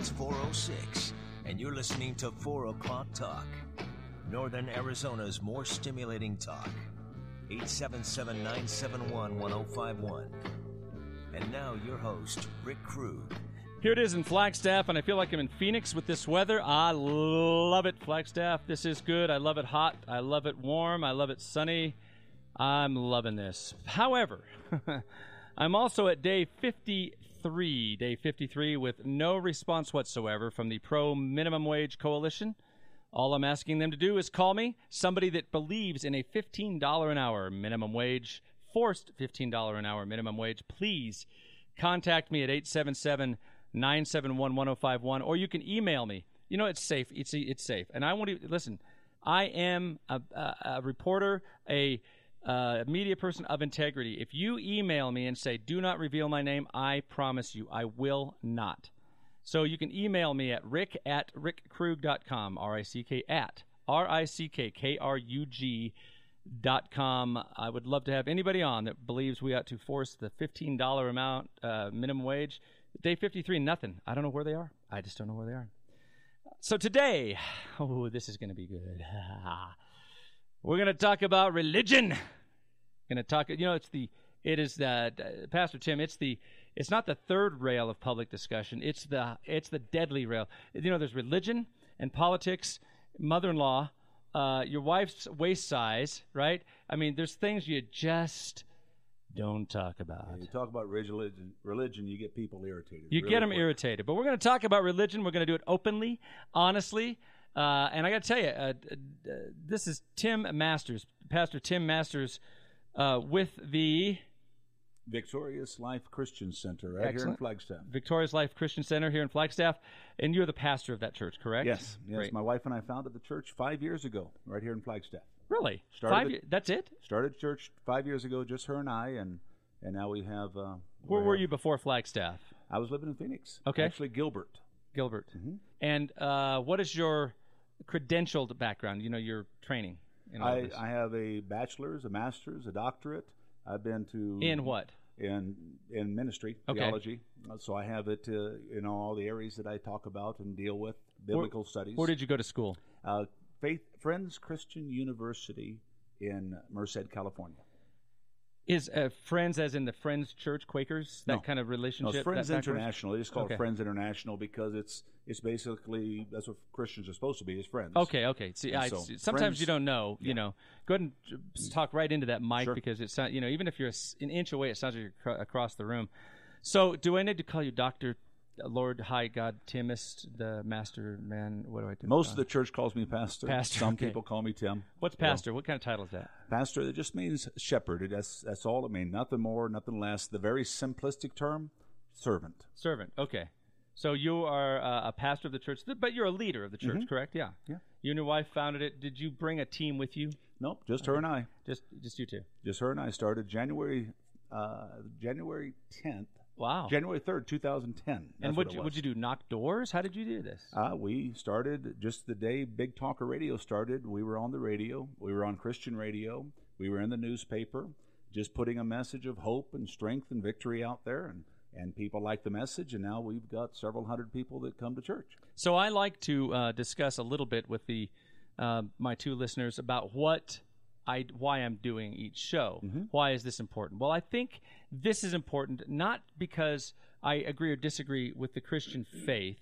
It's 406, and you're listening to 4 O'Clock Talk. Northern Arizona's more stimulating talk. 877 971 1051. And now, your host, Rick Krug. Here it is in Flagstaff, and I feel like I'm in Phoenix with this weather. I love it, Flagstaff. This is good. I love it hot. I love it warm. I love it sunny. I'm loving this. However, I'm also at day 53, day 53, with no response whatsoever from the Pro Minimum Wage Coalition. All I'm asking them to do is call me, somebody that believes in a $15 an hour minimum wage, forced $15 an hour minimum wage. Please contact me at 877 971 1051, or you can email me. You know, it's safe. It's, it's safe. And I want to listen. I am a, a, a reporter, a uh, media person of integrity. If you email me and say, do not reveal my name, I promise you, I will not. So you can email me at rick at rickkrug.com, R I C K at R I C K K R U G dot com. I would love to have anybody on that believes we ought to force the $15 amount uh, minimum wage. Day 53, nothing. I don't know where they are. I just don't know where they are. So today, oh, this is going to be good. We're going to talk about religion. Going to talk, you know, it's the, it is the, Pastor Tim, it's the, it's not the third rail of public discussion. It's the, it's the deadly rail. You know, there's religion and politics, mother-in-law, uh, your wife's waist size, right? I mean, there's things you just don't talk about. Yeah, you talk about religion, religion, you get people irritated. You really get them quick. irritated. But we're going to talk about religion. We're going to do it openly, honestly. Uh, and I got to tell you, uh, uh, this is Tim Masters, Pastor Tim Masters, uh, with the Victorious Life Christian Center right here in Flagstaff. Victorious Life Christian Center here in Flagstaff, and you're the pastor of that church, correct? Yes, yes. Great. My wife and I founded the church five years ago, right here in Flagstaff. really? Started Five years? That's it? Started church five years ago, just her and I, and and now we have. Uh, Where we were have- you before Flagstaff? I was living in Phoenix. Okay. actually Gilbert. Gilbert. Mm-hmm. And uh, what is your credentialed background? You know, your training I. I have a bachelor's, a master's, a doctorate. I've been to in what? in in ministry Okay. theology. Uh, So I have it uh, in all the areas that I talk about and deal with biblical studies. Where did you go to school? uh, Faith Friends Christian University in Merced, California. Is uh, Friends as in the Friends Church Quakers? That No. kind of No, relationship? it's Friends that background? International. They just call Okay. it Friends International because it's it's basically that's what Christians are supposed to be is friends. Okay, okay. See, And I, so, see. sometimes friends- you don't know. You know, go ahead and j- talk right into that mic Sure. because it's. You know, even if you're a s an inch away, it sounds like you're cr- across the room. So, do I need to call you Doctor Lord High God Timist, the Master Man? What do I do? Most of the church calls me pastor. Pastor, Some okay. people call me Tim. What's pastor? What kind of title is that? Pastor, it just means shepherd. It- That's that's all it means. Nothing more, nothing less. The very simplistic term, servant. Servant. Okay. So you are uh, a pastor of the church, but you're a leader of the church, correct? Yeah. Mm-hmm. Yeah. You and your wife founded it. Did you bring a team with you? Nope, just her and I. Just, just you two. Just her and I started January uh, January tenth, Wow. January third, two thousand ten. and what you, would you do? Knock doors? How did you do this? Uh, we started just the day Big Talker Radio started. We were on the radio. We were on Christian radio. We were in the newspaper, just putting a message of hope and strength and victory out there. And, and people like the message. And now we've got several hundred people that come to church. So I like to uh, discuss a little bit with the uh, my two listeners about what I why I'm doing each show. Why is this important? Well, I think this is important not because I agree or disagree with the Christian faith.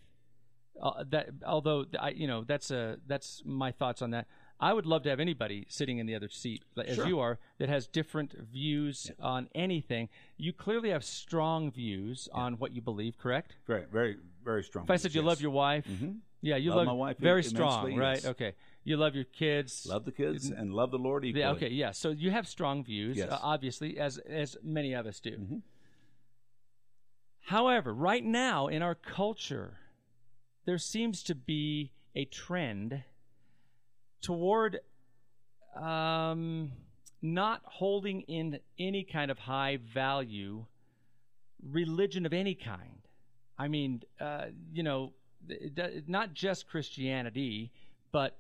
Uh, that although I you know that's a that's my thoughts on that. I would love to have anybody sitting in the other seat as Sure. you are that has different views on anything. You clearly have strong views on what you believe, correct? Very, very, very strong. If I said you love your wife, yeah, you Love love, my wife very strong, right? yes. Okay, you love your kids. love the kids and love the Lord equally. yeah, okay, yeah. So you have strong views, Yes. uh, obviously, as as many of us do. However, right now in our culture, there seems to be a trend toward um, not holding in any kind of high value religion of any kind. I mean, uh, you know, not just Christianity, but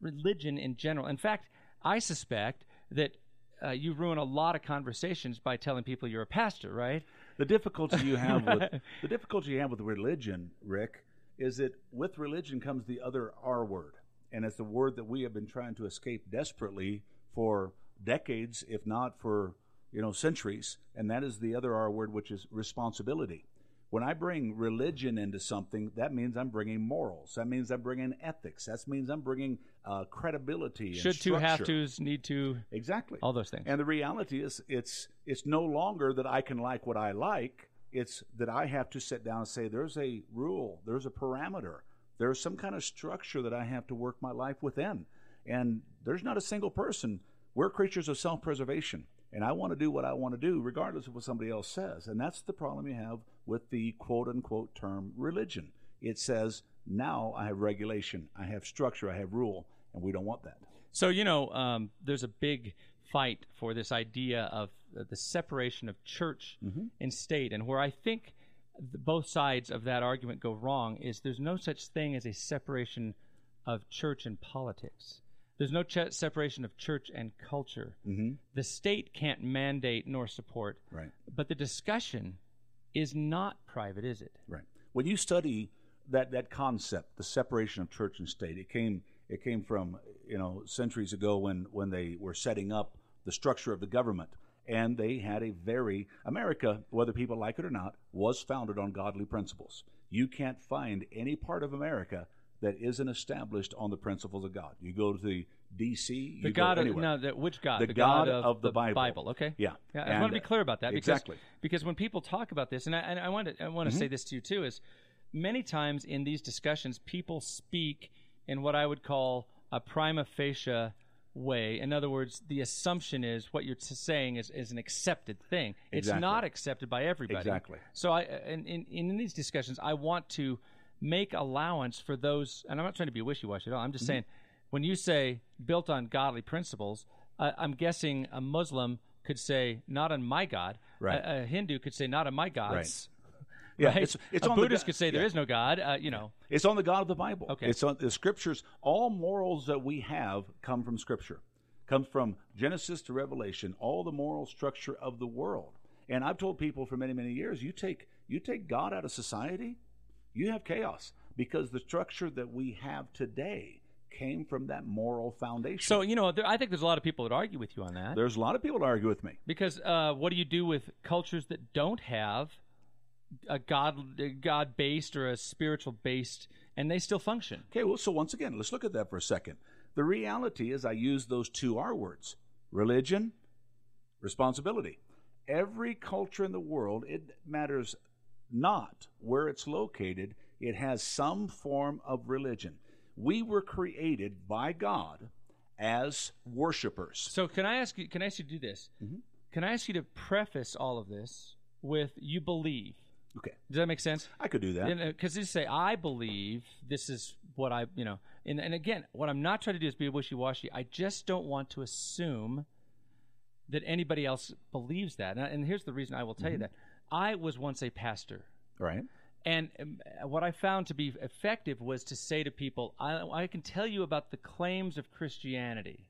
religion in general. In fact, I suspect that uh, you ruin a lot of conversations by telling people you're a pastor, right? The difficulty you have with the difficulty you have with religion, Rick, is that with religion comes the other R word, and it's the word that we have been trying to escape desperately for decades, if not for you know centuries, and that is the other R word, which is responsibility. When I bring religion into something, that means I'm bringing morals. That means I'm bringing ethics. That means I'm bringing uh, credibility. Should to, have tos, need to, Exactly. all those things. And the reality is, it's it's no longer that I can like what I like. It's that I have to sit down and say, there's a rule, there's a parameter, there's some kind of structure that I have to work my life within. And there's not a single person. We're creatures of self-preservation, and I want to do what I want to do, regardless of what somebody else says. And that's the problem you have with the quote-unquote term religion. It says now I have regulation, I have structure, I have rule, and we don't want that. So you know, um, there's a big fight for this idea of the separation of church and state, and where I think both sides of that argument go wrong is there's no such thing as a separation of church and politics. There's no ch- separation of church and culture. Mm-hmm. The state can't mandate nor support, Right. but the discussion is not private, is it? Right. When you study that that concept, the separation of church and state, it came it came from you know centuries ago when when they were setting up the structure of the government, and they had a very America, whether people like it or not, was founded on godly principles. You can't find any part of America that isn't established on the principles of God. You go to the D.C. You The go God of no, the, which God? The God of the Bible. Bible. Okay. Yeah. Yeah, I And- want to be clear about that because Exactly. because when people talk about this, and I, and I want to I want Mm-hmm. to say this to you too is many times in these discussions people speak in what I would call a prima facie way. In other words, the assumption is what you're saying is, is an accepted thing. It's not accepted by everybody. Exactly. So I in, in in these discussions I want to make allowance for those, and I'm not trying to be wishy-washy at all. I'm Mm-hmm. just saying when you say built on godly principles, uh, I'm guessing a Muslim could say not on my God. Right. A, a Hindu could say not on my gods. Yeah, right? it's, it's a on Buddhist could say there yeah. is no God. Uh, you know. It's on the God of the Bible. Okay. It's on the scriptures. All morals that we have come from Scripture. Comes from Genesis to Revelation. All the moral structure of the world. And I've told people for many, many years, you take you take God out of society, you have chaos because the structure that we have today came from that moral foundation. So you know, there, I think there's a lot of people that argue with you on that there's a lot of people that argue with me. because uh, what do you do with cultures that don't have a God God based or a spiritual based, and they still function? Okay, well, so once again, let's look at that for a second. The reality is, I use those two R words religion, responsibility. Every culture in the world, it matters not where it's located, it has some form of religion. We were created by God as worshipers. So can I ask you? Can I ask you to do this? Mm-hmm. Can I ask you to preface all of this with "you believe"? Okay, Does that make sense? I could do that. Because you say, "I believe this is what I," you know, and and again, what I'm not trying to do is be wishy-washy. I just don't want to assume that anybody else believes that. And, and here's the reason I will tell you Mm-hmm. that: I was once a pastor. right? And um, what I found to be effective was to say to people, I, I can tell you about the claims of Christianity,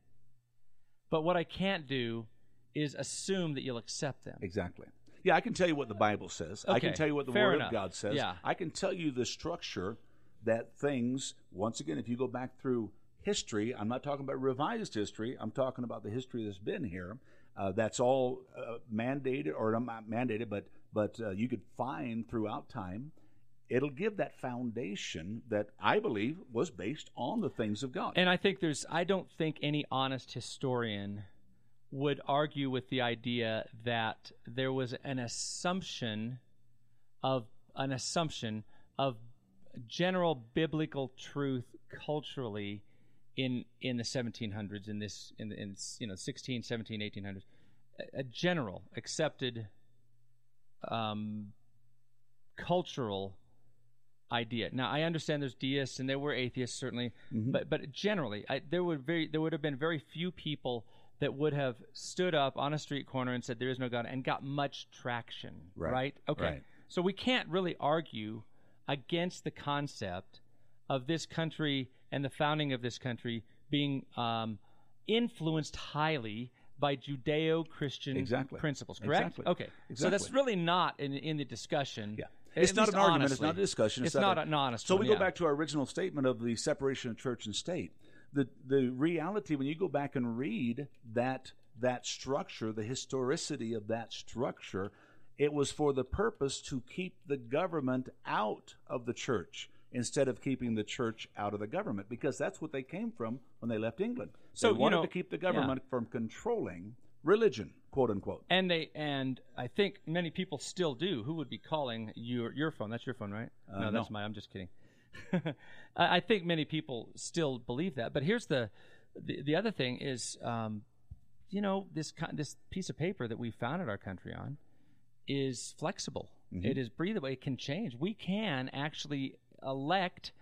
but what I can't do is assume that you'll accept them. Exactly. Yeah, I can tell you what the Bible says. I can tell you what the fair Word enough. of God says. Yeah. I can tell you the structure that things, once again, if you go back through history, I'm not talking about revised history, I'm talking about the history that's been here. Uh, that's all uh, mandated, or not mandated, but, but uh, you could find throughout time. It'll give that foundation that I believe was based on the things of God. And I think there's, I don't think any honest historian would argue with the idea that there was an assumption of an assumption of general biblical truth culturally in in the 1700s in this in, in you know 16 17 1800s a, a general accepted um, cultural idea. Now I understand there's deists and there were atheists certainly, Mm-hmm. but but generally I, there would very there would have been very few people that would have stood up on a street corner and said there is no God and got much traction. Right, Okay. right. So we can't really argue against the concept of this country and the founding of this country being um, influenced highly by Judeo-Christian Exactly. principles. Correct? Exactly. Okay. So that's really not in in the discussion. Yeah. It's not an argument. It's not a discussion. It's, not not a- an honest So one, we go yeah. back to our original statement of the separation of church and state. The the reality when you go back and read that that structure, the historicity of that structure, it was for the purpose to keep the government out of the church instead of keeping the church out of the government because that's what they came from when they left England. So, they you wanted know, to keep the yeah. government from controlling religion, quote unquote. And they and I think many people still do. Who would be calling your your phone? That's your phone, right? Uh, no, that's no. my. I'm just kidding. I I think many people still believe that. But here's the the, the other thing is, um, you know, this this piece of paper that we founded our country on is flexible. It is breathable. It can change. We can actually elect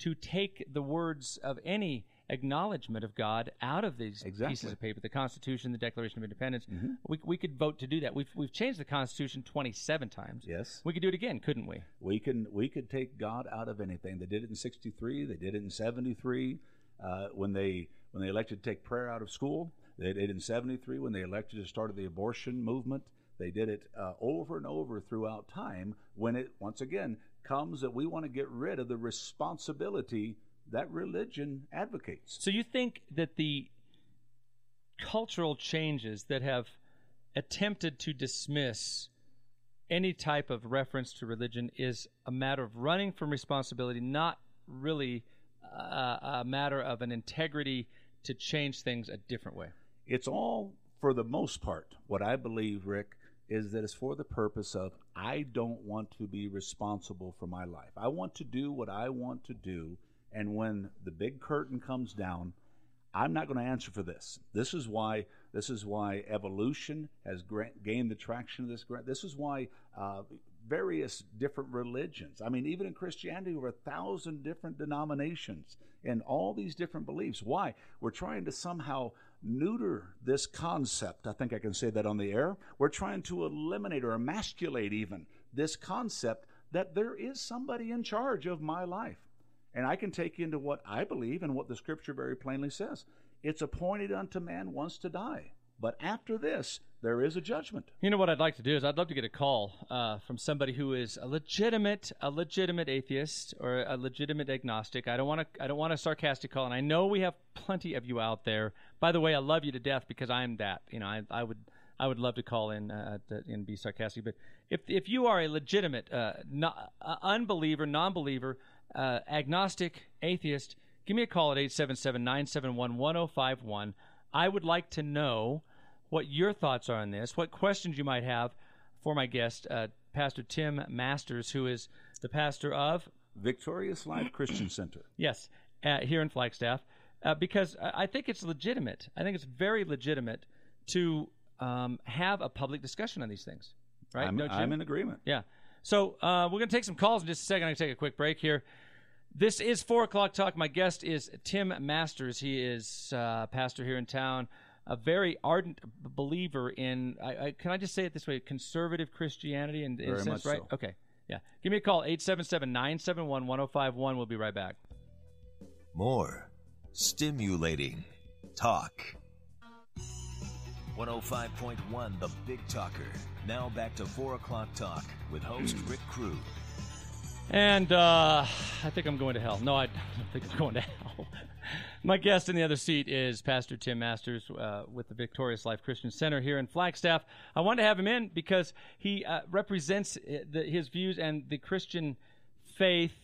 to take the words of any acknowledgement of God out of these pieces of paper, the Constitution, the Declaration of Independence. We, we could vote to do that. We've, we've changed the Constitution 27 times. Yes. We could do it again, couldn't we? We can we could take God out of anything. They did it in '63. They did it in '73 uh, when they when they elected to take prayer out of school. They did it in '73 when they elected to start the abortion movement. They did it uh, over and over throughout time. When it once again comes that we want to get rid of the responsibility that religion advocates. So you think that the cultural changes that have attempted to dismiss any type of reference to religion is a matter of running from responsibility, not really uh, a matter of an integrity to change things a different way. It's all, for the most part, what I believe, Rick, is that it's for the purpose of I don't want to be responsible for my life. I want to do what I want to do. And when the big curtain comes down, I'm not going to answer for this. This is why this is why evolution has gained the traction of this. This is why uh, various different religions. I mean, even in Christianity, over a thousand different denominations and all these different beliefs. Why? We're trying to somehow neuter this concept. I think I can say that on the air. We're trying to eliminate or emasculate even this concept that there is somebody in charge of my life. And I can take into what I believe and what the scripture very plainly says. It's appointed unto man once to die. But after this, there is a judgment. You know what I'd like to do is I'd love to get a call uh, from somebody who is a legitimate, a legitimate atheist or a legitimate agnostic. I don't want to, I don't want a sarcastic call, and I know we have plenty of you out there. By the way, I love you to death because I'm that. You know, I, I would, I would love to call in uh, to, and be sarcastic. But if if you are a legitimate uh, uh, unbeliever, non-believer, uh, agnostic, atheist, give me a call at 877-971-1051. I would like to know what your thoughts are on this, what questions you might have for my guest, uh, Pastor Tim Masters, who is the pastor of, Victorious Life Christian Center. yes, uh, here in Flagstaff, uh, because I think it's legitimate. I think it's very legitimate to um, have a public discussion on these things. Right? I'm? I'm in agreement. Yeah. So uh, we're going to take some calls in just a second. I'm going to take a quick break here. This is four o'clock talk. My guest is Tim Masters. He is uh, pastor here in town, a very ardent believer in. I, I, can I just say it this way? Conservative Christianity, in, in a sense, much right? so. Okay. Yeah. Give me a call 877-971-1051. We'll be right back. More stimulating talk. 105.1 The Big Talker. Now back to 4 o'clock talk with host Rick Krug. And uh, I think I'm going to hell. No, I don't think I'm going to hell. My guest in the other seat is Pastor Tim Masters uh, with the Victorious Life Christian Center here in Flagstaff. I wanted to have him in because he uh, represents uh, the, his views and the Christian faith.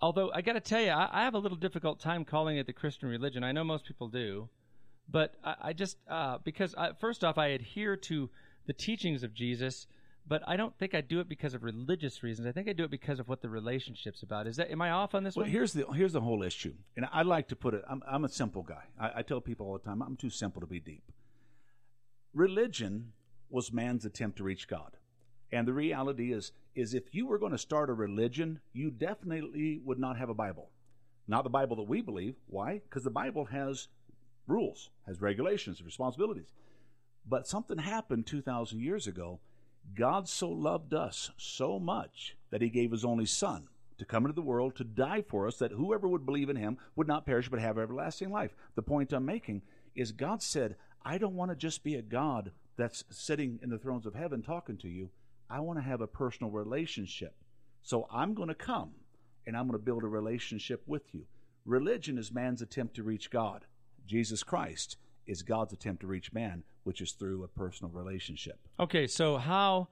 Although I got to tell you, I, I have a little difficult time calling it the Christian religion. I know most people do, but I, I just uh, because I, first off, I adhere to the teachings of Jesus but I don't think I do it because of religious reasons. I think I do it because of what the relationship's about. Is that am I off on this Well, one? here's the here's the whole issue, and I like to put it. I'm, I'm a simple guy. I, I tell people all the time, I'm too simple to be deep. Religion was man's attempt to reach God, and the reality is, is if you were going to start a religion, you definitely would not have a Bible, not the Bible that we believe. Why? Because the Bible has rules, has regulations, responsibilities. But something happened 2,000 years ago. God so loved us so much that he gave his only Son to come into the world to die for us, that whoever would believe in him would not perish but have everlasting life. The point I'm making is God said, I don't want to just be a God that's sitting in the thrones of heaven talking to you. I want to have a personal relationship. So I'm going to come and I'm going to build a relationship with you. Religion is man's attempt to reach God. Jesus Christ is God's attempt to reach man, which is through a personal relationship. Okay, so how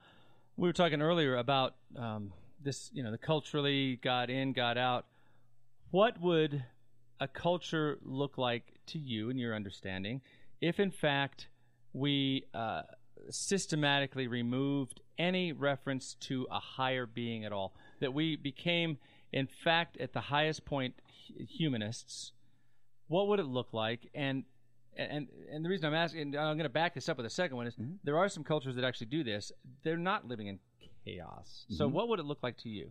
we were talking earlier about um, this, you know, the culturally God in, God out. What would a culture look like to you, in your understanding, if in fact we uh, systematically removed any reference to a higher being at all? That we became, in fact, at the highest point, humanists. What would it look like? And and and the reason I'm asking, and I'm going to back this up with a second one is Mm-hmm. there are some cultures that actually do this. They're not living in chaos. Mm-hmm. So what would it look like to you?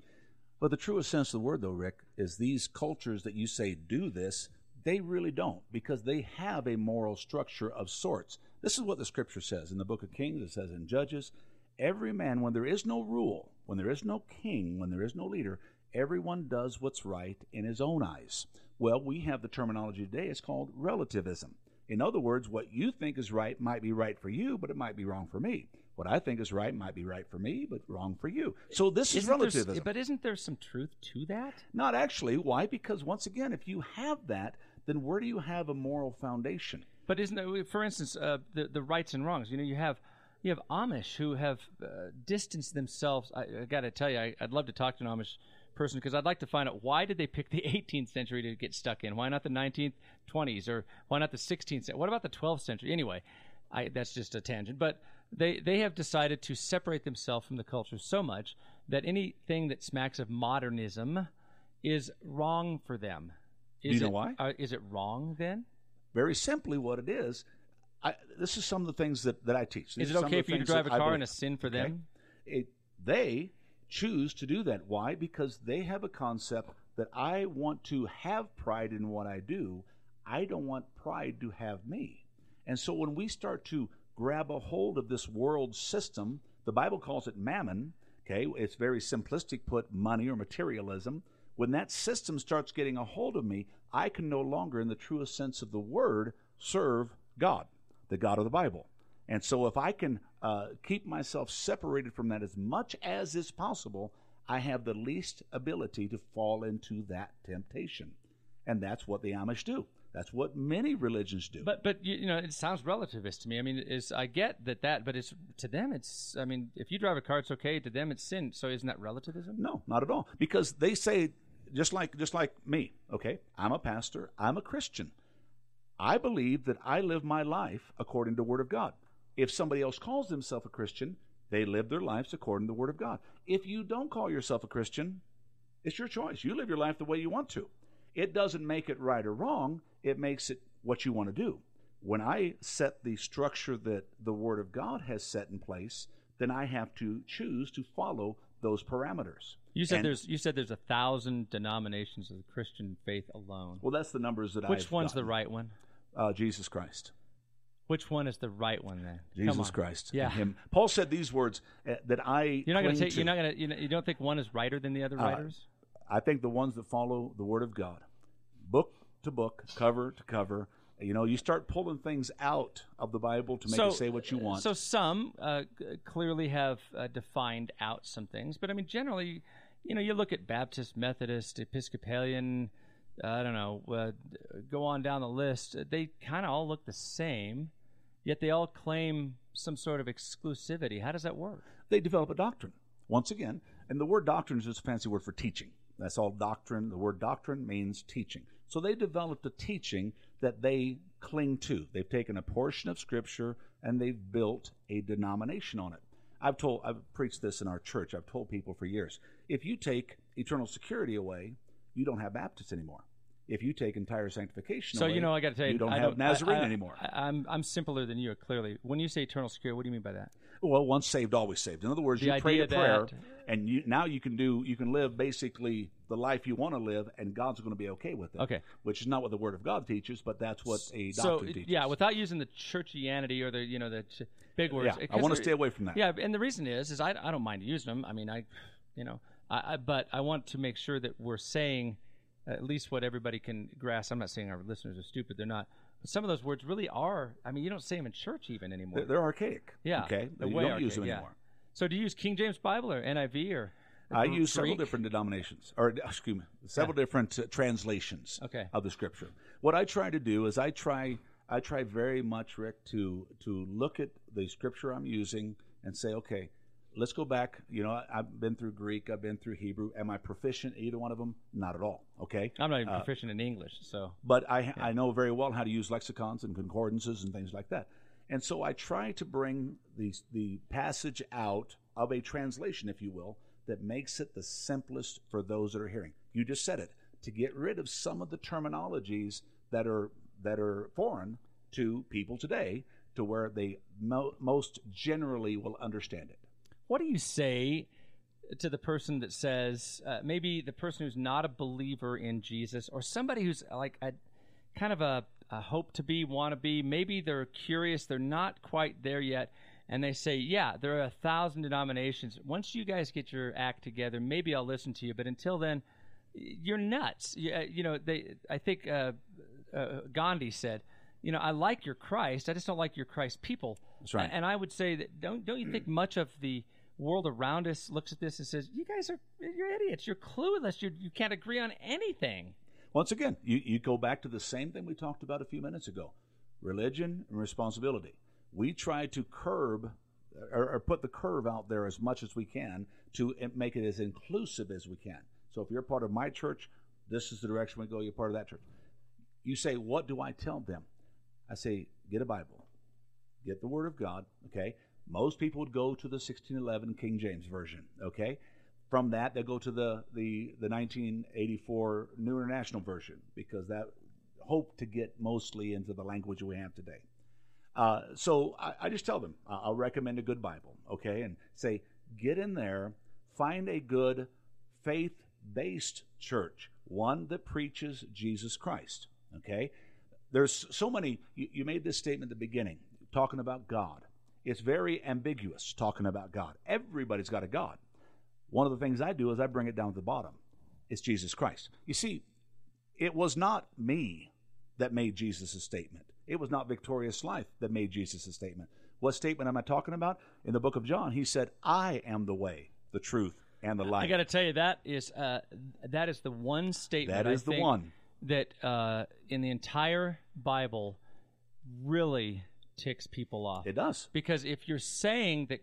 But the truest sense of the word, though, Rick, is these cultures that you say do this, they really don't because they have a moral structure of sorts. This is what the scripture says in the book of Kings, it says in Judges every man, when there is no rule, when there is no king, when there is no leader, everyone does what's right in his own eyes. Well, we have the terminology today, it's called relativism. In other words, what you think is right might be right for you, but it might be wrong for me. What I think is right might be right for me, but wrong for you. So this is Isn't there relativism. but isn't there some truth to that? Not actually. Why? Because once again, if you have that, then where do you have a moral foundation? But isn't it, for instance, uh, the the rights and wrongs? You know, you have you have Amish who have uh, distanced themselves. I, I got to tell you, I, I'd love to talk to an Amish person because I'd like to find out why did they pick the 18th century to get stuck in? Why not the 19th, 20s, or why not the 16th? century? What about the 12th century? Anyway, I, that's just a tangent. But they they have decided to separate themselves from the culture so much that anything that smacks of modernism is wrong for them. Is you know it- why? Uh, is it wrong then? Very simply, what it is. I, this is some of the things that, that I teach. These Is it okay for you to drive a car and a sin for Okay? them? It, they choose to do that. Why? Because they have a concept that I want to have pride in what I do. I don't want pride to have me. And so when we start to grab a hold of this world system, the Bible calls it mammon. Okay, it's very simplistic put money or materialism. When that system starts getting a hold of me, I can no longer, in the truest sense of the word, serve God, the God of the Bible. And so, if I can uh, keep myself separated from that as much as is possible, I have the least ability to fall into that temptation. And that's what the Amish do. That's what many religions do. But but you, you know it sounds relativist to me. I mean, is I get that that, but it's to them it's. I mean, if you drive a car, it's okay. To them, it's sin. So isn't that relativism? No, not at all. Because they say just like just like me, okay? I'm a pastor, I'm a Christian. I believe that I live my life according to the word of God. If somebody else calls themselves a Christian, they live their lives according to the word of God. If you don't call yourself a Christian, it's your choice. You live your life the way you want to. It doesn't make it right or wrong, it makes it what you want to do. When I set the structure that the Word of God has set in place, then I have to choose to follow those parameters. You said And- there's you said there's a thousand denominations of the Christian faith alone. Well, that's the numbers that Which I've Which one's the right one? Uh, Jesus Christ. Which one is the right one then? Jesus. Christ. Yeah. Him. Paul said these words uh, that I. You're not going to take. You're not going to. You, know, you don't think one is righter than the other Uh, writers? I think the ones that follow the Word of God, book to book, cover to cover. You know, you start pulling things out of the Bible to make so it say what you want. So some uh, clearly have uh, defined out some things, but I mean, generally, you know, you look at Baptist, Methodist, Episcopalian. I don't know. Uh, go on down the list. They kind of all look the same, yet they all claim some sort of exclusivity. How does that work? they develop a doctrine. Once again, and the word doctrine is just a fancy word for teaching. That's all doctrine. The word doctrine means teaching. So they developed a teaching that they cling to. They've taken a portion of Scripture and they've built a denomination on it. I've told, I've preached this in our church. I've told people for years. If you take eternal security away, you don't have Baptists anymore. If you take entire sanctification So away, you know, I got to tell you, you don't I have Nazarene I- I- anymore. I, I'm I'm simpler than you. Clearly, when you say eternal security, what do you mean by that? Well, once saved, always saved. In other words, The you pray a prayer, and you now you can do you can live basically the life you want to live, and God's going to be okay with it. Okay. which is not what the Word of God teaches, but that's what a so doctrine teaches. yeah, without using the churchianity or the you know the ch- big words. Yeah, I want to stay away from that. Yeah, and the reason is, is I, I don't mind using them. I mean, I, you know, I, I, but I want to make sure that we're saying at least what everybody can grasp. I'm not saying our listeners are stupid; they're not. But some of those words really are. I mean, you don't say them in church even anymore. They're, they're archaic. yeah, okay, they're you don't use them archaic, yeah. anymore. So do you use King James Bible or NIV or I Gr- use several different denominations, or excuse me, several different uh, translations Okay. of the scripture. What I try to do is I try I try very much, Rick, to to look at the scripture I'm using and say, okay, let's go back. You know, I've been through Greek, I've been through Hebrew. Am I proficient in either one of them? Not at all. Okay, I'm not even Uh, proficient in English, so but I, I know very well how to use lexicons and concordances and things like that. And so I try to bring the, the passage out of a translation, if you will, that makes it the simplest for those that are hearing. You just said it to get rid of some of the terminologies that are that are foreign to people today, to where they mo- most generally will understand it. What do you say to the person that says uh, maybe the person who's not a believer in Jesus or somebody who's like a kind of a, a hope to be want to be maybe they're curious they're not quite there yet and they say yeah there are a thousand denominations. Once you guys get your act together maybe i'll listen to you but until then you're nuts. You, uh, you know they i think uh, uh, gandhi said you know i like your christ i just don't like your christ people. That's right. and I would say that don't don't you think much of the world around us looks at this and says, "You guys are you're idiots. You're clueless. You you can't agree on anything." Once again, you, you go back to the same thing we talked about a few minutes ago religion and responsibility. We try to curb or, or put the curve out there as much as we can to make it as inclusive as we can. So if you're part of my church, this is the direction we go, you're part of that church. You say, What do I tell them? I say, Get a Bible, get the Word of God, okay? Most people would go to the 1611 King James Version, okay? From that, they'll go to the, the, the 1984 New International Version because that hope to get mostly into the language we have today. Uh, so I, I just tell them uh, I'll recommend a good Bible, okay, and say get in there, find a good faith-based church, one that preaches Jesus Christ, okay. There's so many. You, you made this statement at the beginning, talking about God. It's very ambiguous talking about God. Everybody's got a God. One of the things I do is I bring it down to the bottom. It's Jesus Christ. You see, it was not me that made Jesus' statement. It was not Victorious Life that made Jesus' statement. What statement am I talking about? In the book of John, he said, I am the way, the truth, and the life. I got to tell you that is uh, that is the one statement That is the one. that uh, in the entire Bible really ticks people off. It does. Because if you're saying that,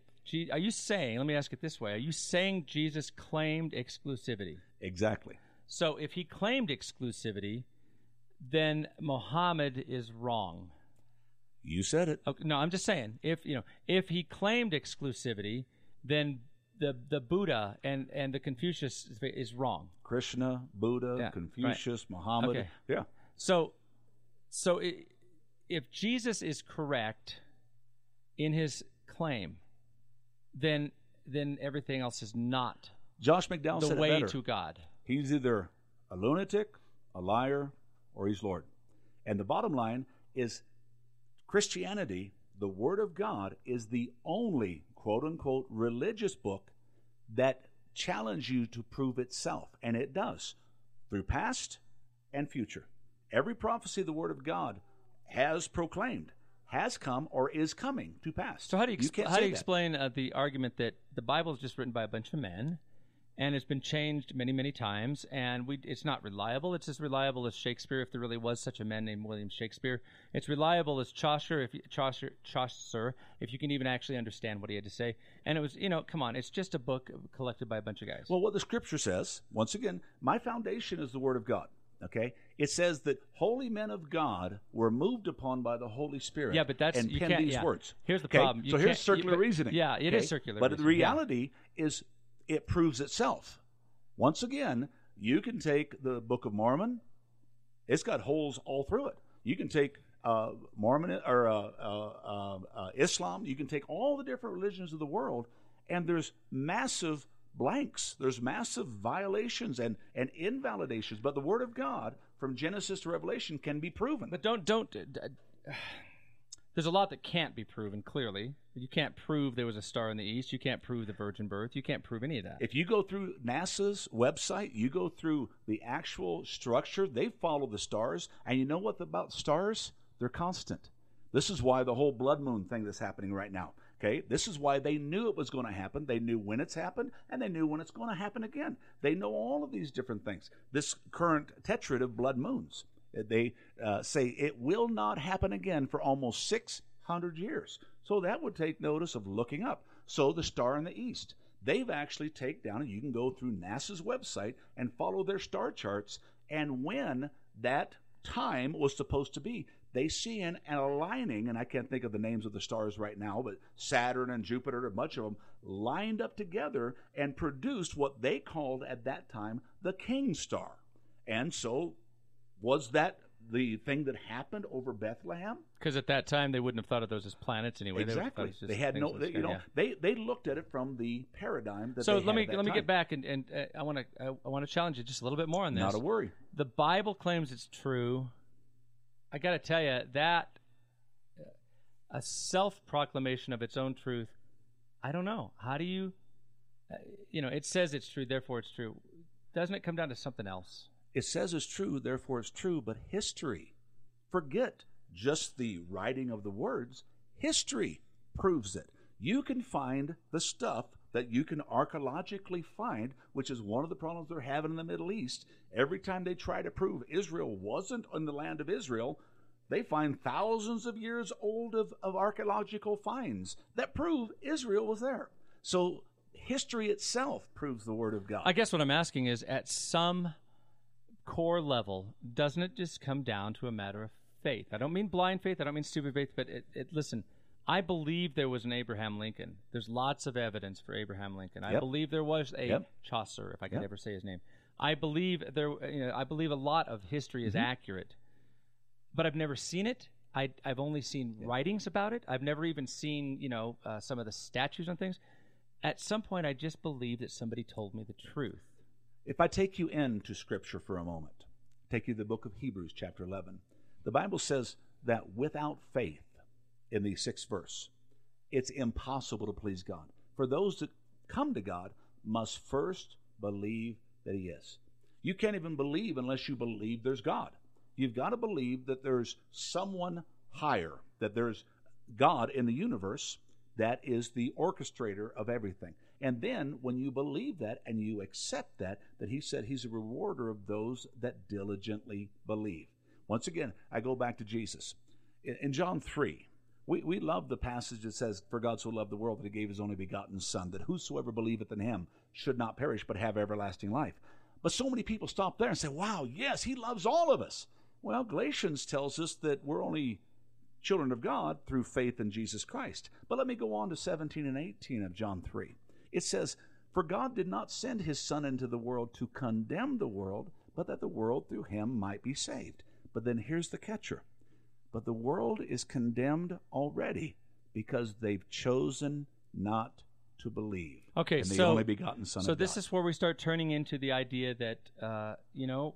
are you saying? Let me ask it this way: Are you saying Jesus claimed exclusivity? Exactly. So if he claimed exclusivity, then Muhammad is wrong. You said it. Okay, no, I'm just saying if you know if he claimed exclusivity, then the the Buddha and and the Confucius is, is wrong. Krishna, Buddha, Yeah, right. Confucius, Muhammad. Okay. Yeah. So, so i if Jesus is correct in his claim, then then everything else is not Josh McDowell the said way to God. He's either a lunatic, a liar, or he's Lord. And the bottom line is Christianity, the Word of God, is the only quote unquote religious book that challenge you to prove itself. And it does through past and future. Every prophecy of the Word of God has proclaimed, has come, or is coming to pass. So how do you, you how do you explain uh, the argument that the Bible is just written by a bunch of men, and it's been changed many many times, and we it's not reliable. It's as reliable as Shakespeare, if there really was such a man named William Shakespeare. It's reliable as Chaucer, if you, Chaucer, Chaucer, if you can even actually understand what he had to say. And it was, you know, come on, it's just a book collected by a bunch of guys. Well, what the scripture says, once again, my foundation is the word of God. Okay? It says that holy men of God were moved upon by the Holy Spirit. Yeah, but that's- and you penned these yeah. words. Here's the Okay? problem. You so here's circular you- but- reasoning. yeah, it it is circular But the reasoning, yeah. reality is it proves itself. Once again, you can take the Book of Mormon. It's got holes all through it. You can take uh, Mormon or uh, uh, uh, uh, Islam. You can take all the different religions of the world, and there's massive blanks. There's massive violations and, and invalidations. But the Word of God, from Genesis to Revelation, can be proven. But don't don't. d- There's a lot that can't be proven clearly. You can't prove there was a star in the east. You can't prove the virgin birth. You can't prove any of that. If you go through NASA's website, you go through the actual structure, they follow the stars. And you know what about stars? They're constant. This is why the whole blood moon thing that's happening right now. Okay, this is why they knew it was going to happen. They knew when it's happened, and they knew when it's going to happen again. They know all of these different things. This current tetrad of blood moons, they uh, say it will not happen again for almost 600 years. So that would take notice of looking up. So the star in the east, they've actually take down, and you can go through NASA's website and follow their star charts and when that time was supposed to be they see an, an aligning, and I can't think of the names of the stars right now, but Saturn and Jupiter, a bunch of them, lined up together and produced what they called at that time the King Star. And so, was that the thing that happened over Bethlehem? Because at that time they wouldn't have thought of those as planets anyway. Exactly. They, they had no. They, you know, yeah. they they looked at it from the paradigm that. So let me let time. me get back and, and uh, I want to I, I want to challenge you just a little bit more on this. Not a worry. The Bible claims it's true. I got to tell you that a self proclamation of its own truth. I don't know. How do you, uh, you know, it says it's true, therefore it's true. Doesn't it come down to something else? It says it's true, therefore it's true, but history, forget just the writing of the words, history proves it. You can find the stuff that you can archaeologically find, which is one of the problems they're having in the Middle East. Every time they try to prove Israel wasn't in the land of Israel, they find thousands of years old of, of archaeological finds that prove Israel was there. So history itself proves the Word of God. I guess what I'm asking is at some core level, doesn't it just come down to a matter of faith? I don't mean blind faith, I don't mean stupid faith, but it, it listen, I believe there was an Abraham Lincoln. There's lots of evidence for Abraham Lincoln. I believe there was a yep. Chaucer, if I could yep. ever say his name. I believe there. You know, I believe a lot of history is mm-hmm. accurate, but I've never seen it. I, have only seen yep. writings about it. I've never even seen you know uh, some of the statues and things. At some point, I just believe that somebody told me the truth. If I take you into Scripture for a moment, take you to the book of Hebrews, chapter 11, the Bible says that without faith, in the sixth verse. It's impossible to please God. For those that come to God must first believe that He is. You can't even believe unless you believe there's God. You've got to believe that there's someone higher, that there's God in the universe that is the orchestrator of everything. And then when you believe that and you accept that, that He said He's a rewarder of those that diligently believe. Once again, I go back to Jesus. In John 3, we, we love the passage that says, For God so loved the world that he gave his only begotten Son, that whosoever believeth in him should not perish, but have everlasting life. But so many people stop there and say, Wow, yes, he loves all of us. Well, Galatians tells us that we're only children of God through faith in Jesus Christ. But let me go on to 17 and 18 of John 3. It says, For God did not send his Son into the world to condemn the world, but that the world through him might be saved. But then here's the catcher but the world is condemned already because they've chosen not to believe. Okay, in the so only begotten Son. So this God. is where we start turning into the idea that uh, you know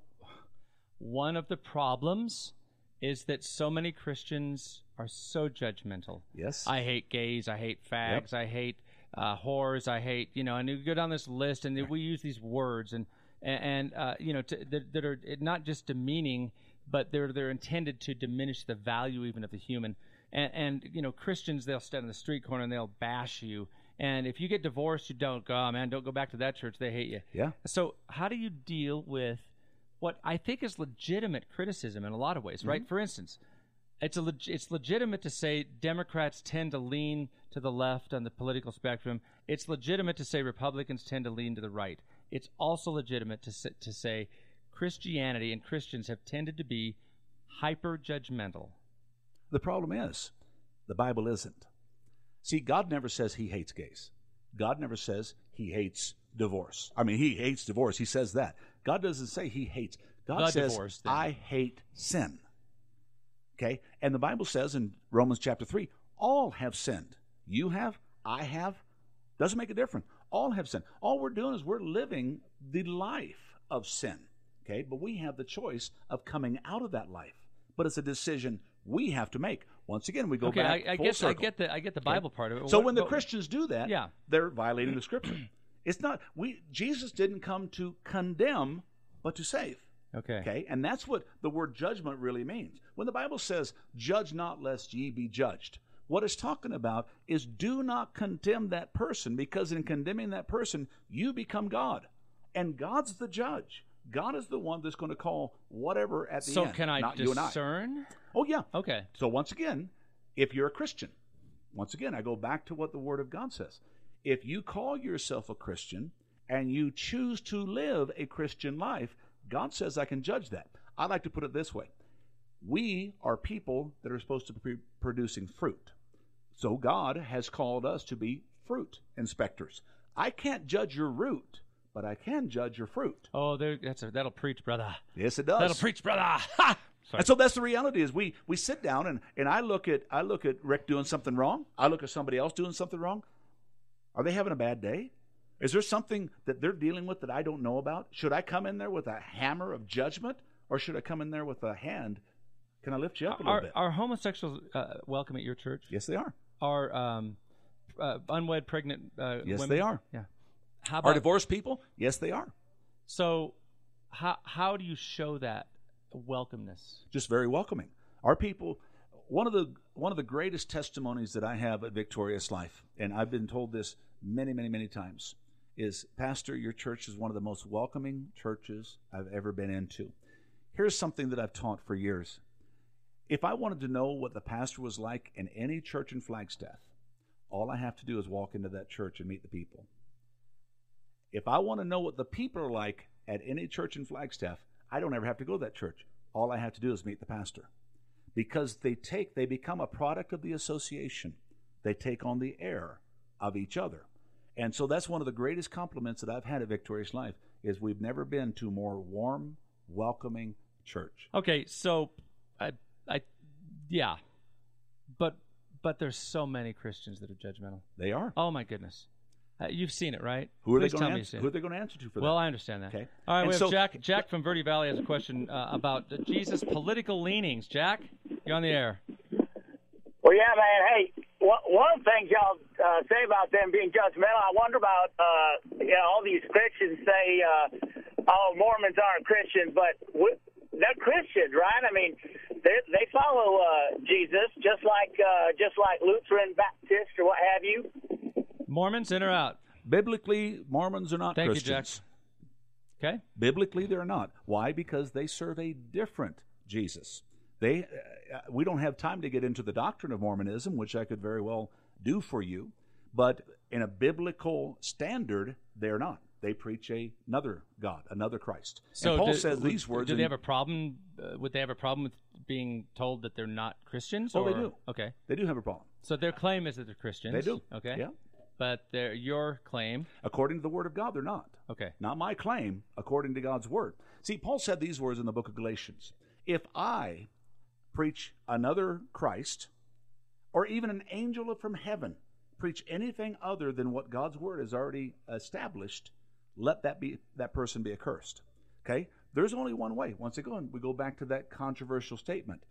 one of the problems is that so many Christians are so judgmental. Yes, I hate gays. I hate fags. Yep. I hate uh, whores. I hate you know. And you go down this list, and we use these words and and, uh, you know to, that, that are not just demeaning but they're they're intended to diminish the value even of the human. And, and you know, Christians they'll stand in the street corner and they'll bash you. And if you get divorced, you don't go, oh, man, don't go back to that church. They hate you. Yeah. So how do you deal with what I think is legitimate criticism in a lot of ways, mm-hmm. right? For instance, it's a leg- it's legitimate to say Democrats tend to lean to the left on the political spectrum. It's legitimate to say Republicans tend to lean to the right. It's also legitimate to say, to say Christianity and Christians have tended to be hyper judgmental. The problem is, the Bible isn't. See, God never says he hates gays. God never says he hates divorce. I mean, he hates divorce. He says that. God doesn't say he hates. God says, divorce, I hate sin. Okay? And the Bible says in Romans chapter 3, all have sinned. You have, I have. Doesn't make a difference. All have sinned. All we're doing is we're living the life of sin. Okay, but we have the choice of coming out of that life. But it's a decision we have to make. Once again, we go okay, back. I, I full get, circle. I get the, I get the Bible okay? part of it. So what, when the but, Christians do that, yeah. they're violating the Scripture. It's not we. Jesus didn't come to condemn, but to save. Okay. Okay, and that's what the word judgment really means. When the Bible says, "Judge not, lest ye be judged," What it's talking about is do not condemn that person because in condemning that person, you become God. And God's the judge. God is the one that's going to call whatever at the So end. can I and I. discern? Oh, yeah. Okay. So once again, if you're a Christian, once again, I go back to what the Word of God says. If you call yourself a Christian and you choose to live a Christian life, God says I can judge that. I like to put it this way we are people that are supposed to be producing fruit. So God has called us to be fruit inspectors. I can't judge your root, but I can judge your fruit. Oh, there, that's a, that'll preach, brother. Yes, it does. That'll preach, brother. Ha! Sorry. And so that's the reality is we we sit down and, and I look at I look at Rick doing something wrong. I look at somebody else doing something wrong. Are they having a bad day? Is there something that they're dealing with that I don't know about? Should I come in there with a hammer of judgment or should I come in there with a hand? Can I lift you up a little Are, bit? are homosexuals uh, welcome at your church? yes, they are. Are um, uh, unwed pregnant uh, Yes, women? they are. Yeah. How Are about divorced people? Yes, they are. so? How how do you show that welcomeness? just very welcoming. Our people, one of the one of the greatest testimonies that I have at Victorious Life, and I've been told this many, many, many times, is Pastor, your church is one of the most welcoming churches I've ever been into. Here's something that I've taught for years. If I wanted to know what the pastor was like in any church in Flagstaff, all I have to do is walk into that church and meet the people. If I want to know what the people are like at any church in Flagstaff, I don't ever have to go to that church. All I have to do is meet the pastor. Because they take, they become a product of the association. They take on the air of each other. And so that's one of the greatest compliments that I've had at Victorious Life is we've never been to a more warm, welcoming church. Okay, so I I yeah, but but there's so many Christians that are judgmental. They are. Oh my goodness, uh, you've seen it, right? Who are Please they tell going me to you've answer? seen Who are they going to answer to for Well, that? Well, I understand that. Okay. All right, And we have so- Jack. Jack from Verde Valley has a question uh, about uh, Jesus' political leanings. Jack, you're on the air. Well, yeah, man. Hey, one, one of the things y'all uh, say about them being judgmental, I wonder about, uh, you know, all these Christians say, uh, oh, Mormons aren't Christians, but we, they're Christians, right? I mean, they they follow uh, Jesus, just like uh, just like Lutheran, Baptist, or what have you. Mormons in or out? Biblically, Mormons are not Thank you, Christians. Jack. Okay. Biblically, they're not. Why? Because they serve a different Jesus. They, uh, we don't have time to get into the doctrine of Mormonism, which I could very well do for you, but in a biblical standard, they're not. They preach a, another God, another Christ. So and Paul do- says these words. Do they have a problem? Uh, would they have a problem with being told that they're not Christians? Oh, they do. Okay. they do have a problem. So their claim is that they're Christians. They do. Okay. Yeah. But their your claim. According to the Word of God, they're not. Okay. Not my claim, according to God's Word. See, Paul said these words in the book of Galatians. If I preach another Christ, or even an angel from heaven preach anything other than what God's Word has already established, let that be that person be accursed. Okay? There's only one way. Once again, we go back to that controversial statement.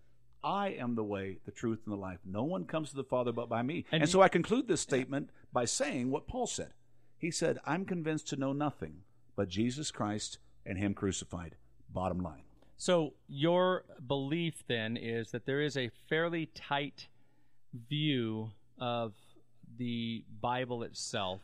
I am the way, the truth, and the life. No one comes to the Father but by me. And And, so I conclude this statement by saying what Paul said. He said, I'm convinced to know nothing but Jesus Christ and Him crucified. Bottom line. So your belief then is that there is a fairly tight view of the Bible itself.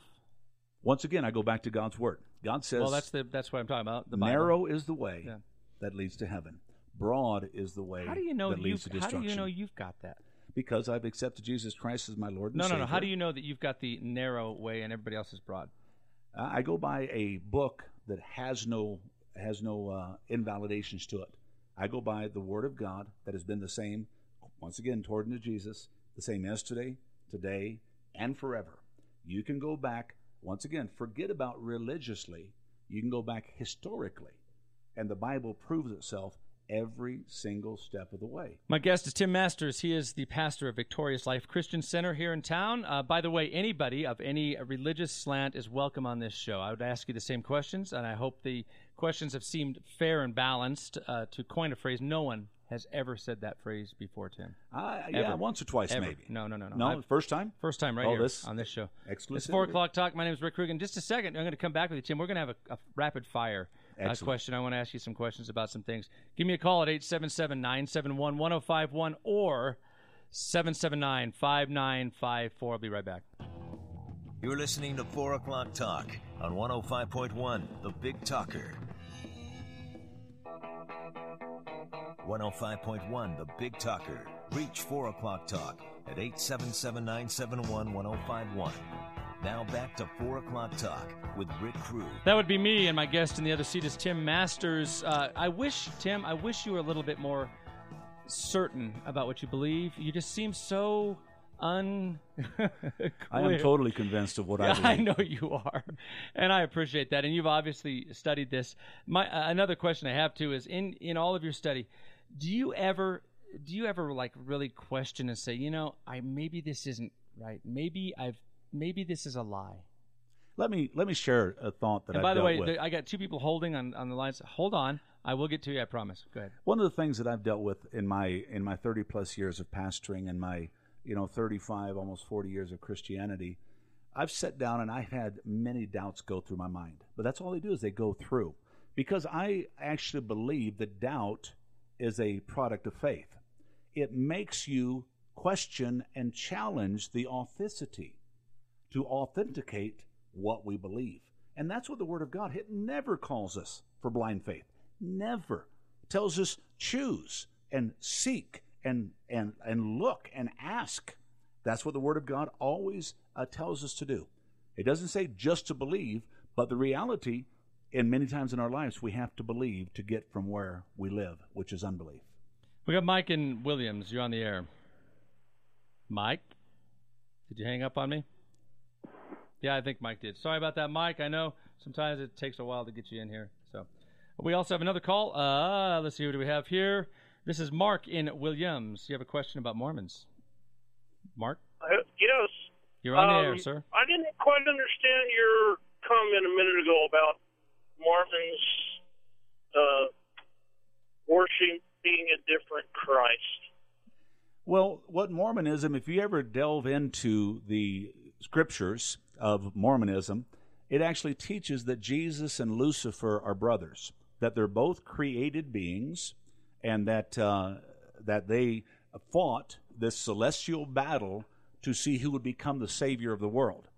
Once again, I go back to God's Word. God says, well, that's the that's what I'm talking about. The Bible. narrow is the way Yeah. that leads to heaven. Broad is the way How do you know that leads to destruction. How do you know you've got that? Because I've accepted Jesus Christ as my Lord and Savior. No, no, no. How do you know that you've got the narrow way and everybody else is broad? I I go by a book that has no has no uh, invalidations to it. I go by the Word of God that has been the same, once again, toward into Jesus, the same yesterday, today, and forever. You can go back once again. Forget about religiously. You can go back historically, and the Bible proves itself every single step of the way. My guest is Tim Masters. He is the pastor of Victorious Life Christian Center here in town. Uh, by the way, anybody of any religious slant is welcome on this show. I would ask you the same questions, and I hope the questions have seemed fair and balanced. Uh, to coin a phrase, no one has ever said that phrase before, Tim. Uh, yeah, Ever. once or twice Ever. maybe. No, no, no, no. No, I've- first time. First time right Oh, here this- on this show. Exclusivity. It's four o'clock talk. My name is Rick Krug. Just a second, I'm going to come back with you, Tim. We're going to have a, a rapid fire Excellent. question. I want to ask you some questions about some things. Give me a call at 877 971 1051 or 779 5954. I'll be right back. You're listening to 4 O'Clock Talk on 105.1, The Big Talker. 105.1, The Big Talker. Reach 4 O'Clock Talk at 877 971 1051. Now back to 4 O'Clock Talk with Rick Krug. That would be me, and my guest in the other seat is Tim Masters. Uh, I wish, Tim, I wish you were a little bit more certain about what you believe. You just seem so un. I am totally convinced of what I believe. I know you are, and I appreciate that. And you've obviously studied this. My uh, another question I have too is in in all of your study, do you ever do you ever like really question and say, you know, I maybe this isn't right. Maybe I've maybe this is a lie. Let me let me share a thought that And I've by the dealt way, there- I got two people holding on on the lines. Hold on, I will get to you. I promise. Go ahead. One of the things that I've dealt with in my in my 30 plus years of pastoring and my you know 35 almost 40 years of Christianity, I've sat down and I've had many doubts go through my mind. But that's all they do is they go through. Because I actually believe that doubt is a product of faith. It makes you question and challenge the authenticity to authenticate what we believe. And that's what the Word of God, it never calls us for blind faith. Never. It tells us choose and seek and, and, and look and ask. That's what the Word of God always uh, tells us to do. It doesn't say just to believe, but the reality, in many times in our lives, we have to believe to get from where we live, which is unbelief. We got Mike and Williams. You're on the air. Mike, did you hang up on me? Yeah, I think Mike did. Sorry about that, Mike. I know sometimes it takes a while to get you in here. So we also have another call. Uh, let's see what do we have here. This is Mark in Williams. You have a question about Mormons? Mark, Uh, yes. you're on the Um, air, sir. I didn't quite understand your comment a minute ago about Mormons uh, worshiping a different Christ. Well, what Mormonism, if you ever delve into the scriptures of Mormonism, it actually teaches that Jesus and Lucifer are brothers, that they're both created beings, and that uh, that they fought this celestial battle to see who would become the savior of the world.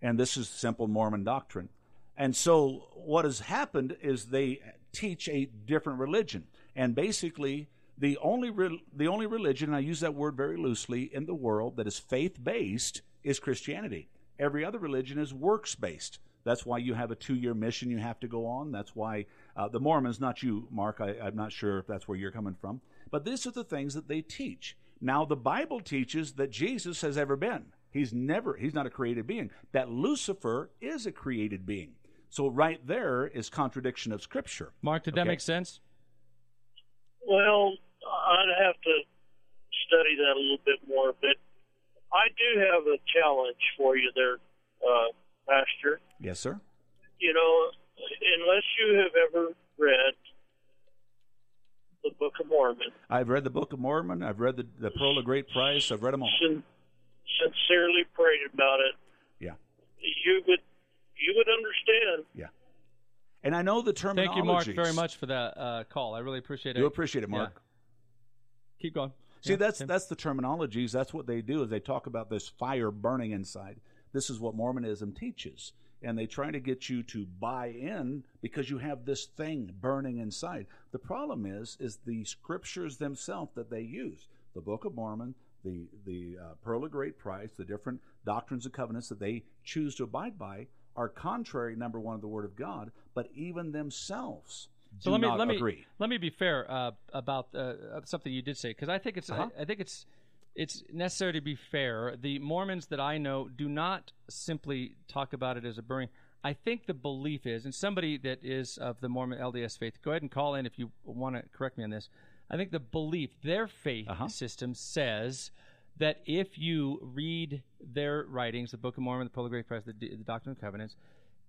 And this is simple Mormon doctrine. And so what has happened is they teach a different religion. And basically, the only re- the only religion, and I use that word very loosely, in the world that is faith based is Christianity. Every other religion is works based. That's why you have a two year mission you have to go on. That's why uh, the Mormons, not you, Mark, I, I'm not sure if that's where you're coming from, but these are the things that they teach. Now, the Bible teaches that Jesus has ever been. He's never, he's not a created being. That Lucifer is a created being. So, right there is contradiction of Scripture. Mark, did that make sense? Well, I'd have to study that a little bit more, but I do have a challenge for you there, uh, Pastor. Yes, sir. You know, unless you have ever read the Book of Mormon, I've read the Book of Mormon. I've read the, the Pearl of Great Price. I've read them all. sin- sincerely prayed about it, Yeah. you would you would understand. Yeah. And I know the terminology. Thank you, Mark, very much for that uh, call. I really appreciate it. You appreciate it, Mark. Yeah. Keep going. See, Yeah, that's Tim. that's the terminologies. That's what they do. Is they talk about this fire burning inside. This is what Mormonism teaches, and they try to get you to buy in because you have this thing burning inside. The problem is, is the scriptures themselves that they use, the Book of Mormon, the the uh, Pearl of Great Price, the different doctrines and covenants that they choose to abide by, are contrary, number one, to the Word of God, but even themselves So let me let me agree. let me be fair uh, about uh, something you did say because I think it's Uh-huh. I, I think it's it's necessary to be fair. The Mormons that I know do not simply talk about it as a burning. I think the belief is, and somebody that is of the Mormon LDS faith, go ahead and call in if you want to correct me on this. I think the belief, their faith Uh-huh. system says that if you read their writings, the Book of Mormon, the Pearl of Great Price, the, the Doctrine and Covenants,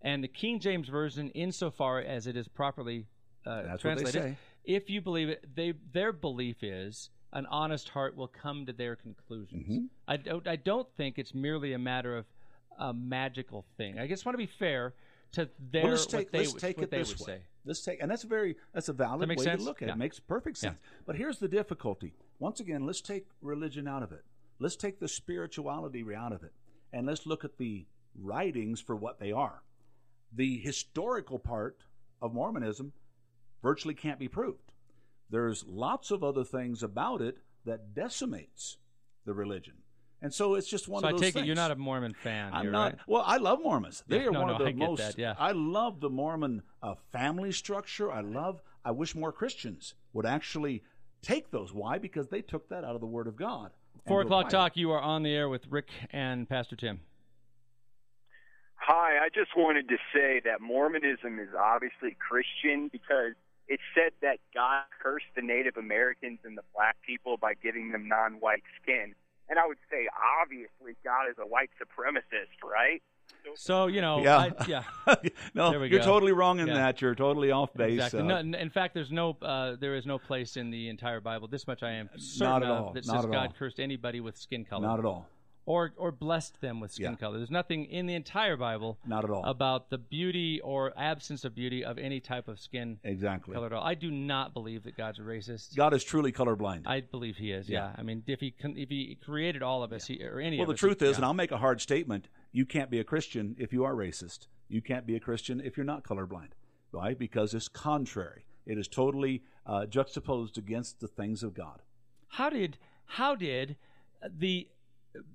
and the King James Version, insofar as it is properly uh, That's what they translated, say. if you believe it, they their belief is an honest heart will come to their conclusions. Mhm. I don't I don't think it's merely a matter of a magical thing. I just want to be fair to their Well, let's what take, they let's take what it they this would way. say. Let's take, and that's very that's a valid make way sense? to look at Yeah. it. Makes perfect Yeah. sense. But here's the difficulty. Once again, let's take religion out of it. Let's take the spirituality out of it, and let's look at the writings for what they are. The historical part of Mormonism virtually can't be proved. There's lots of other things about it that decimates the religion, and so it's just one So I of those take things. it you're not a Mormon fan. I'm here, not. right? Well, I love Mormons. They Yeah, are no, one no, of the I get most. that, yeah. I love the Mormon uh, family structure. I love. I wish more Christians would actually take those. Why? Because they took that out of the Word of God. Four o'clock applied it. talk. You are on the air with Rick and Pastor Tim. Hi, I just wanted to say that Mormonism is obviously Christian because it said that God cursed the Native Americans and the black people by giving them non white skin. And I would say, obviously, God is a white supremacist, right? So you know, Yeah. I, yeah, no, There we you're go. totally wrong in Yeah. that. You're totally off base. exactly. uh, No, in in fact, there's no, uh, there is no place in the entire Bible. This much I am certain Not at of all. that Not says at God all. cursed anybody with skin color, not at all. Or or blessed them with skin Yeah. color. There's nothing in the entire Bible Not at all. about the beauty or absence of beauty of any type of skin exactly. color at all. I do not believe that God's a racist. God is truly colorblind. I believe He is. Yeah. Yeah. I mean, if He if He created all of us, he, or any well, of the us, truth he, is, yeah. and I'll make a hard statement: you can't be a Christian if you are racist. You can't be a Christian if you're not colorblind. Why? Because it's contrary. It is totally uh, juxtaposed against the things of God. How did how did the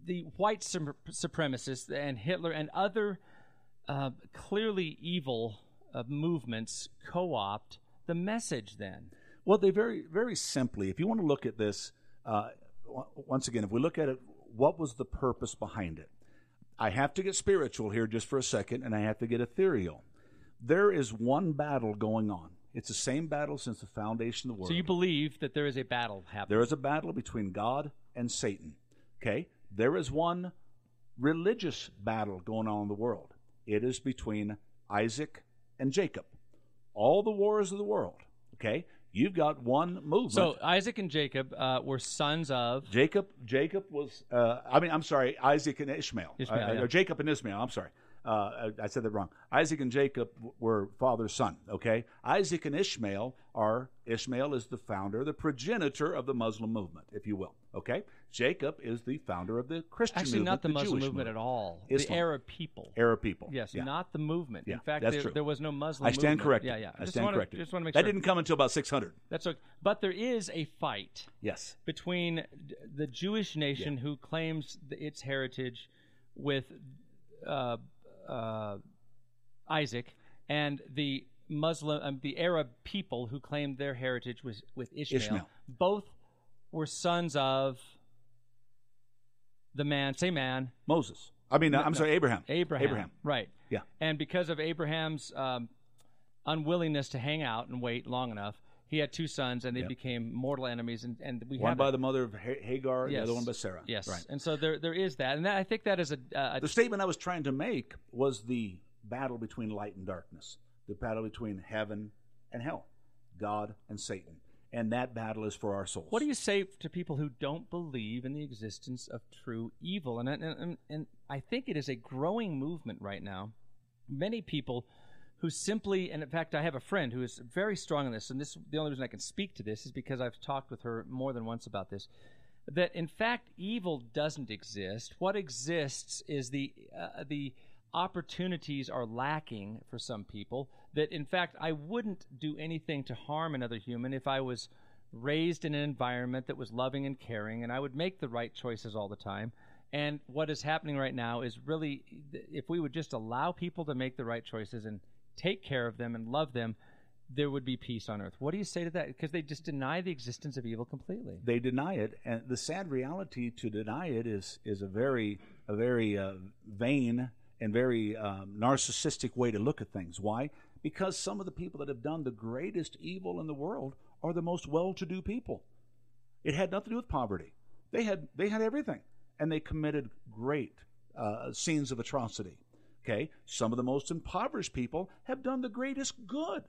the white supremacists and Hitler and other uh, clearly evil uh, movements co-opt the message then? Well, they very, very simply, if you want to look at this, uh, w- once again, if we look at it, what was the purpose behind it? I have to get spiritual here just for a second, and I have to get ethereal. There is one battle going on. It's the same battle since the foundation of the world. So you believe that there is a battle happening? There is a battle between God and Satan. Okay? There is one religious battle going on in the world. It is between Isaac and Jacob. All the wars of the world. Okay? You've got one movement. So Isaac and Jacob uh, were sons of. Jacob Jacob was uh, I mean I'm sorry Isaac and Ishmael, Ishmael, Uh, yeah. or Jacob and Ishmael I'm sorry uh, I I said that wrong Isaac and Jacob were father son okay Isaac and Ishmael are Ishmael is the founder the progenitor of the Muslim movement if you will okay Jacob is the founder of the Christian Actually, movement not the, Muslim Jewish movement at all. The Arab people. Arab people Yes, Yeah. not the movement. Yeah, In fact, there, there was no Muslim. I stand movement. corrected Yeah, yeah. I stand wanna, corrected Just want to make that sure didn't come until about 600 That's okay. But there is a fight yes between the Jewish nation who claims its heritage with uh, uh, Isaac and the Muslim, um, the Arab people who claimed their heritage was with Ishmael. Ishmael. Both were sons of the man, same man, Moses I mean I'm no. sorry Abraham Abraham. Abraham Right. Yeah. And because of Abraham's um, unwillingness to hang out and wait long enough, he had two sons, and they Yep. became mortal enemies. And, and we one by it. the mother of Hagar, Hagar the other one by Sarah Yes. right And so there there is that, and that, I think that is a, a The statement I was trying to make was the battle between light and darkness, the battle between heaven and hell, God and Satan. And that battle is for our souls. What do you say to people who don't believe in the existence of true evil? And, and, and, I think it is a growing movement right now. Many people who simply, and in fact, I have a friend who is very strong in this, and this the only reason I can speak to this is because I've talked with her more than once about this. That in fact, evil doesn't exist. What exists is the uh, the opportunities are lacking for some people. That in fact, I wouldn't do anything to harm another human if I was raised in an environment that was loving and caring, and I would make the right choices all the time. And what is happening right now is really, if we would just allow people to make the right choices and take care of them and love them, there would be peace on earth. What do you say to that? Because they just deny the existence of evil completely. They deny it, and the sad reality to deny it is is a very a very uh, vain and very um, narcissistic way to look at things. Why? Because some of the people that have done the greatest evil in the world are the most well-to-do people. It had nothing to do with poverty. They had they had everything, and they committed great uh, scenes of atrocity. Okay, some of the most impoverished people have done the greatest good.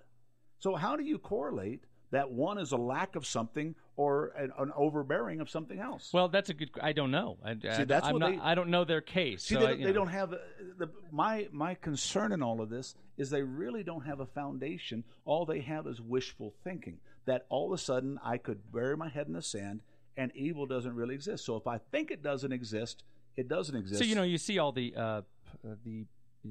So how do you correlate that one is a lack of something or an, an overbearing of something else. Well, that's a good. I don't know. I, See, that's I'm what not, they- I don't know their case. See, so they, don't- you they don't have the, my my concern in all of this is they really don't have a foundation. All they have is wishful thinking. That all of a sudden I could bury my head in the sand and evil doesn't really exist. So if I think it doesn't exist, it doesn't exist. So you know, you see all the uh, uh, the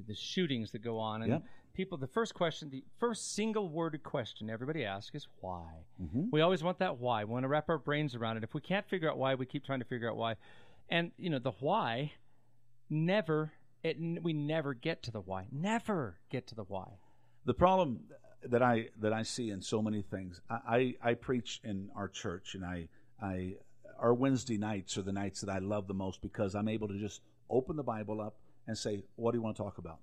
the shootings that go on, and Yep. People. The first question, the first single worded question everybody asks is why. Mm-hmm. We always want that why. We want to wrap our brains around it. If we can't figure out why, we keep trying to figure out why, and you know, the why never. It, we never get to the why. Never get to the why. the problem that I that I see in so many things. I, I, I preach in our church, and I I our Wednesday nights are the nights that I love the most because I'm able to just open the Bible up and say, "What do you want to talk about?"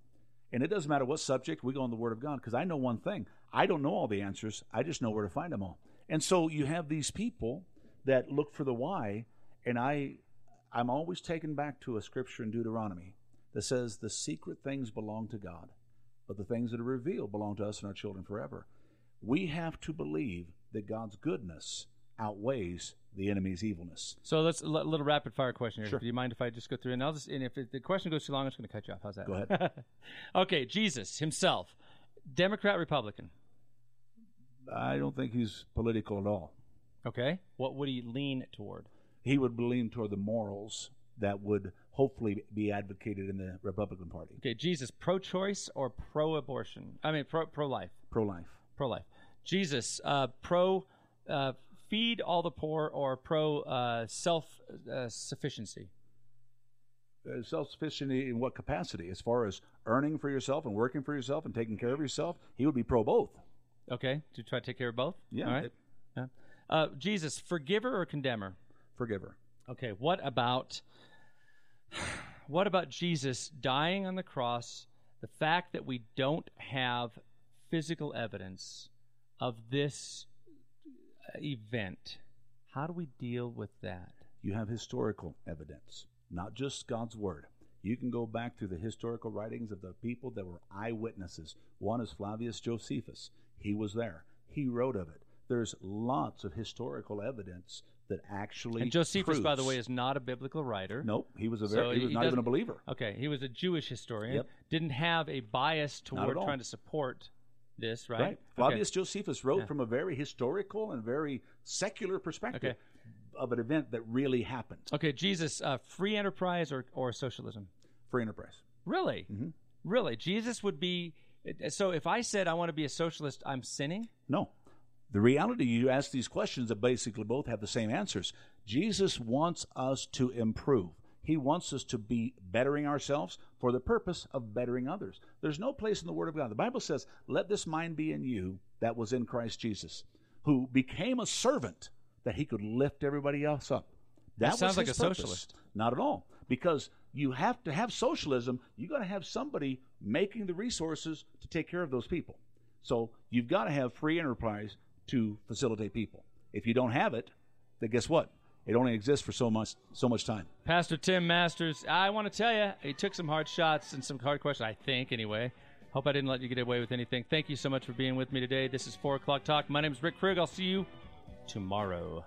And it doesn't matter what subject we go on the Word of God because I know one thing: I don't know all the answers. I just know where to find them all. And so you have these people that look for the why, and I I'm always taken back to a scripture in Deuteronomy that says the secret things belong to God but the things that are revealed belong to us and our children forever. We have to believe that God's goodness outweighs the enemy's evilness. So let's a little rapid fire question here. Sure. Do you mind if I just go through and I'll just and if it, the question goes too long, I'm just going to cut you off. How's that? Go ahead. okay, Jesus himself, Democrat, Republican. I don't think he's political at all. Okay, what would he lean toward? He would lean toward the morals that would hopefully be advocated in the Republican Party. Okay, Jesus, pro-choice or pro-abortion? I mean, pro pro-life, Pro life. pro-life. Jesus, uh, pro uh, feed all the poor or pro uh, self uh, sufficiency. Uh, self sufficiency in what capacity? As far as earning for yourself and working for yourself and taking care of yourself, he would be pro both. Okay, to try to take care of both. Yeah. All right. it- Yeah. Uh, Jesus, forgiver or condemner? forgiver. Okay, what about what about Jesus dying on the cross? The fact that we don't have physical evidence of this event. How do we deal with that? you have historical evidence, not just God's word. You can go back through the historical writings of the people that were eyewitnesses. One is Flavius Josephus. He was there. He wrote of it. There's lots of historical evidence that actually And Josephus, by the way, is not a biblical writer. nope. He was a very, So very. he was he not even a believer. Okay, he was a Jewish historian. Yep. Didn't have a bias toward trying to support this, right? Right. Okay. Flavius Josephus wrote Yeah. from a very historical and very secular perspective Okay. of an event that really happened. Okay, Jesus, uh, free enterprise or, or socialism? Free enterprise. Really? Mhm. Really? Jesus would be. So if I said I want to be a socialist, I'm sinning? No. The reality, you ask these questions that basically both have the same answers. Jesus wants us to improve. He wants us to be bettering ourselves for the purpose of bettering others. There's no place in the Word of God. The Bible says, Let this mind be in you that was in Christ Jesus, who became a servant that he could lift everybody else up. That was sounds like a purpose. socialist. Not at all. Because you have to have socialism, you got to have somebody making the resources to take care of those people. So you've got to have free enterprise to facilitate people. If you don't have it, then guess what? It only exists for so much so much time. Pastor Tim Masters, I want to tell you, he took some hard shots and some hard questions, I think, anyway. Hope I didn't let you get away with anything. Thank you so much for being with me today. This is 4 O'Clock Talk. My name is Rick Krug. I'll see you tomorrow.